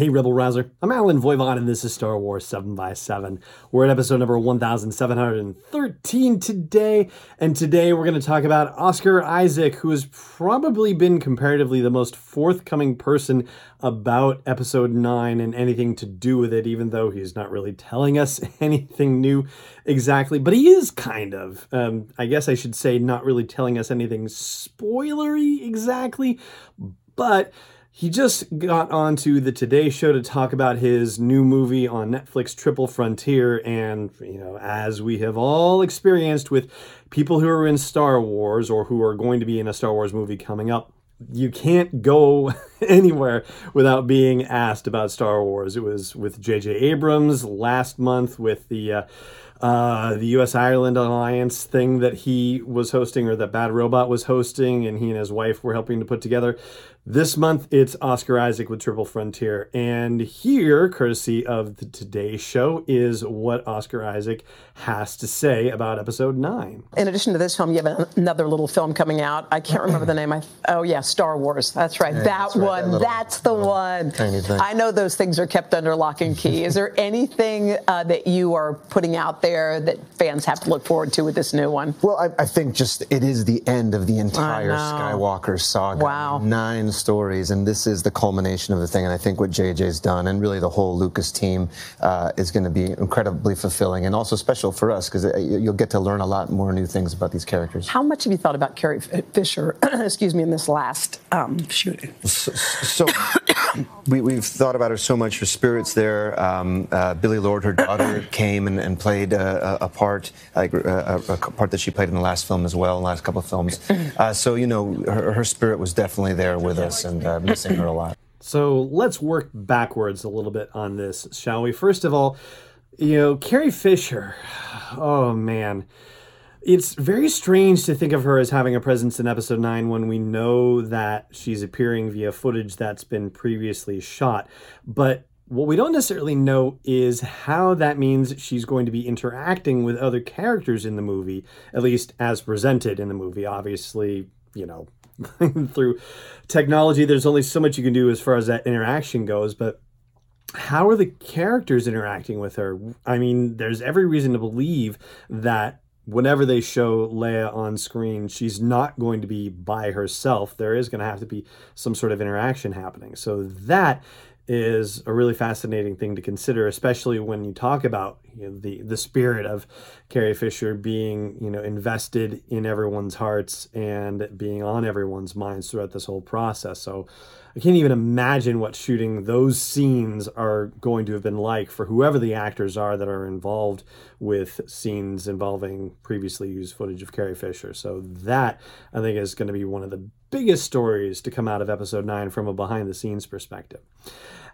Hey, Rebel Rouser. I'm Allen Voivod, and this is Star Wars 7 by 7 We're at episode number 1713 today, and today we're going to talk about Oscar Isaac, who has probably been comparatively the most forthcoming person about episode 9 and anything to do with it, even though he's not really telling us anything new exactly. But he is kind of, um, I guess I should say, not really telling us anything spoilery exactly, but he just got onto the Today Show to talk about his new movie on Netflix, Triple Frontier. And, you know, as we have all experienced with people who are in Star Wars or who are going to be in a Star Wars movie coming up, you can't go anywhere without being asked about Star Wars. It was with J.J. Abrams last month with the. Uh, uh, the U.S. Ireland Alliance thing that he was hosting or that Bad Robot was hosting, and he and his wife were helping to put together. This month, it's Oscar Isaac with Triple Frontier. And here, courtesy of the Today Show, is what Oscar Isaac has to say about episode nine. In addition to this film, you have another little film coming out. I can't remember the name. I, oh, yeah, Star Wars. That's right. that that's one. Right. That little, that's the one. I know those things are kept under lock and key. is there anything uh, that you are putting out there that fans have to look forward to with this new one? Well, I, I think just it is the end of the entire Skywalker saga. Wow. Nine stories, and this is the culmination of the thing. And I think what JJ's done, and really the whole Lucas team, uh, is going to be incredibly fulfilling and also special for us because uh, you'll get to learn a lot more new things about these characters. How much have you thought about Carrie Fisher? excuse me, in this last um, shooting. So, so we, have thought about her so much. Her spirit's there. Um, uh, Billie Lourd, her daughter, came and, and played a, a part, like a, a, part that she played in the last film as well, in the last couple of films. Uh, so you know, her, her spirit was definitely there with us, and uh, missing her a lot. So let's work backwards a little bit on this, shall we? First of all, you know, Carrie Fisher. Oh man it's very strange to think of her as having a presence in episode 9 when we know that she's appearing via footage that's been previously shot. But what we don't necessarily know is how that means she's going to be interacting with other characters in the movie, at least as presented in the movie. Obviously, you know, through technology, there's only so much you can do as far as that interaction goes, but how are the characters interacting with her? I mean, there's every reason to believe that whenever they show Leia on screen, she's not going to be by herself. There is going to have to be some sort of interaction happening. So that is a really fascinating thing to consider, especially when you talk about you know, the the spirit of Carrie Fisher being you know invested in everyone's hearts and being on everyone's minds throughout this whole process. So I can't even imagine what shooting those scenes are going to have been like for whoever the actors are that are involved with scenes involving previously used footage of Carrie Fisher. So that I think is going to be one of the biggest stories to come out of episode 9 from a behind the scenes perspective.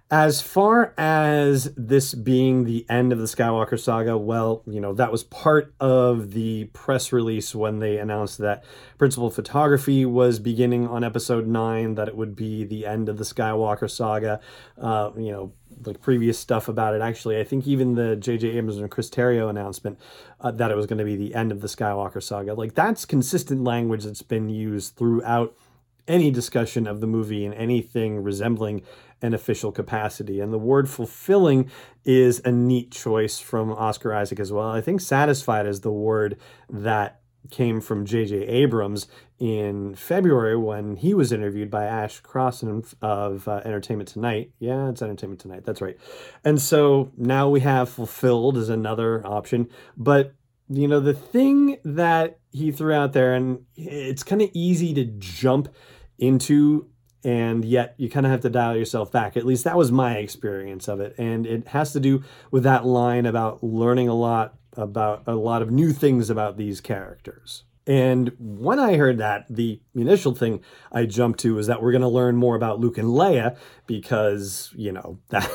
As far as this being the end of the Skywalker saga, well, you know, that was part of the press release when they announced that principal photography was beginning on episode 9, that it would be the end of the Skywalker saga. Uh, you know, like previous stuff about it. Actually, I think even the J.J. Abrams and Chris Terrio announcement uh, that it was going to be the end of the Skywalker saga. Like, that's consistent language that's been used throughout any discussion of the movie and anything resembling an official capacity. And the word fulfilling is a neat choice from Oscar Isaac as well. I think satisfied is the word that came from J.J. Abrams in February when he was interviewed by Ash Crossan of uh, Entertainment Tonight. Yeah, it's Entertainment Tonight. That's right. And so now we have fulfilled as another option. But, you know, the thing that he threw out there, and it's kind of easy to jump into and yet you kind of have to dial yourself back. At least that was my experience of it. And it has to do with that line about learning a lot about a lot of new things about these characters. And when I heard that, the initial thing I jumped to was that we're going to learn more about Luke and Leia because, you know, that.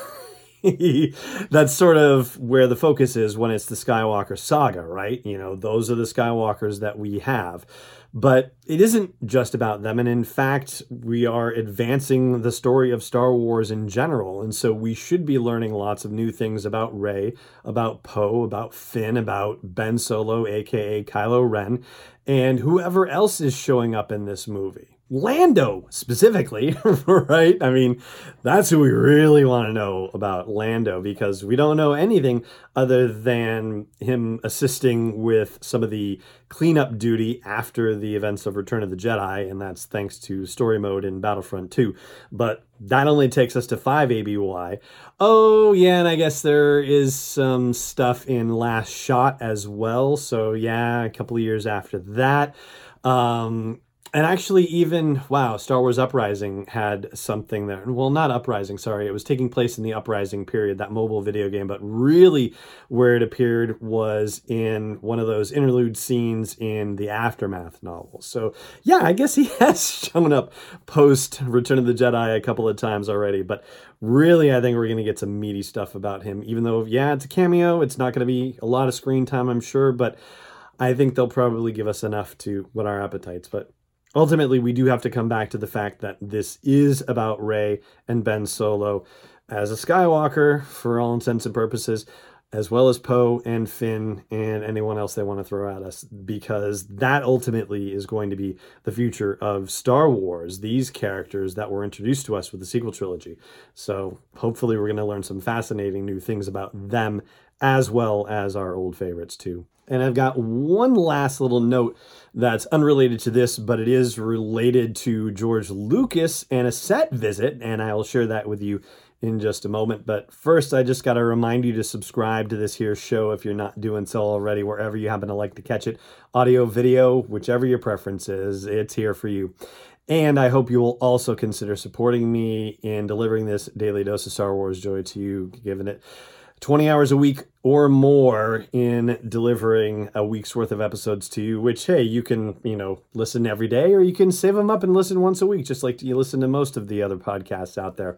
that's sort of where the focus is when it's the Skywalker saga, right? You know, those are the Skywalkers that we have. But it isn't just about them. And in fact, we are advancing the story of Star Wars in general. And so we should be learning lots of new things about Rey, about Poe, about Finn, about Ben Solo, aka Kylo Ren, and whoever else is showing up in this movie. Lando specifically, right? I mean, that's who we really want to know about Lando because we don't know anything other than him assisting with some of the cleanup duty after the events of Return of the Jedi, and that's thanks to story mode in Battlefront 2. But that only takes us to 5 ABY. Oh, yeah, and I guess there is some stuff in Last Shot as well. So, yeah, a couple of years after that. Um, and actually, even wow, Star Wars Uprising had something there. Well, not Uprising, sorry. It was taking place in the Uprising period, that mobile video game. But really, where it appeared was in one of those interlude scenes in the Aftermath novel. So, yeah, I guess he has shown up post Return of the Jedi a couple of times already. But really, I think we're going to get some meaty stuff about him. Even though, yeah, it's a cameo, it's not going to be a lot of screen time, I'm sure. But I think they'll probably give us enough to whet our appetites. But ultimately, we do have to come back to the fact that this is about Rey and Ben Solo as a Skywalker for all intents and purposes, as well as Poe and Finn and anyone else they want to throw at us, because that ultimately is going to be the future of Star Wars, these characters that were introduced to us with the sequel trilogy. So hopefully, we're going to learn some fascinating new things about them as well as our old favorites, too. And I've got one last little note that's unrelated to this, but it is related to George Lucas and a set visit, and I'll share that with you in just a moment. But first, I just got to remind you to subscribe to this here show if you're not doing so already, wherever you happen to like to catch it. Audio, video, whichever your preference is, it's here for you. And I hope you will also consider supporting me in delivering this daily dose of Star Wars joy to you, giving it 20 hours a week or more in delivering a week's worth of episodes to you which hey you can you know listen every day or you can save them up and listen once a week just like you listen to most of the other podcasts out there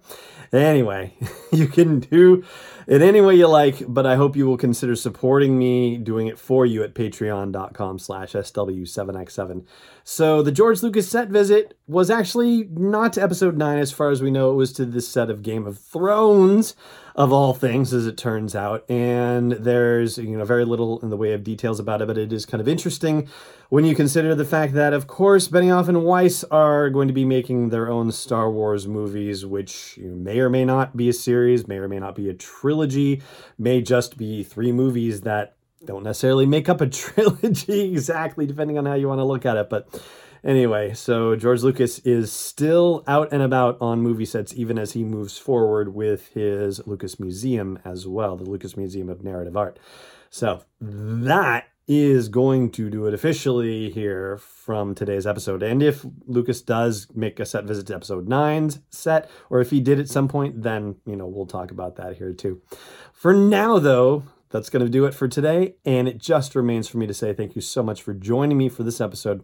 anyway you can do it any way you like but i hope you will consider supporting me doing it for you at patreon.com slash sw7x7 so the george lucas set visit was actually not to episode 9 as far as we know it was to this set of game of thrones of all things, as it turns out. And there's you know very little in the way of details about it, but it is kind of interesting when you consider the fact that, of course, Benioff and Weiss are going to be making their own Star Wars movies, which may or may not be a series, may or may not be a trilogy, may just be three movies that don't necessarily make up a trilogy exactly, depending on how you want to look at it, but Anyway, so George Lucas is still out and about on movie sets, even as he moves forward with his Lucas Museum as well, the Lucas Museum of Narrative Art. So that is going to do it officially here from today's episode. And if Lucas does make a set visit to episode nine's set, or if he did at some point, then, you know, we'll talk about that here too. For now, though, that's going to do it for today. And it just remains for me to say thank you so much for joining me for this episode.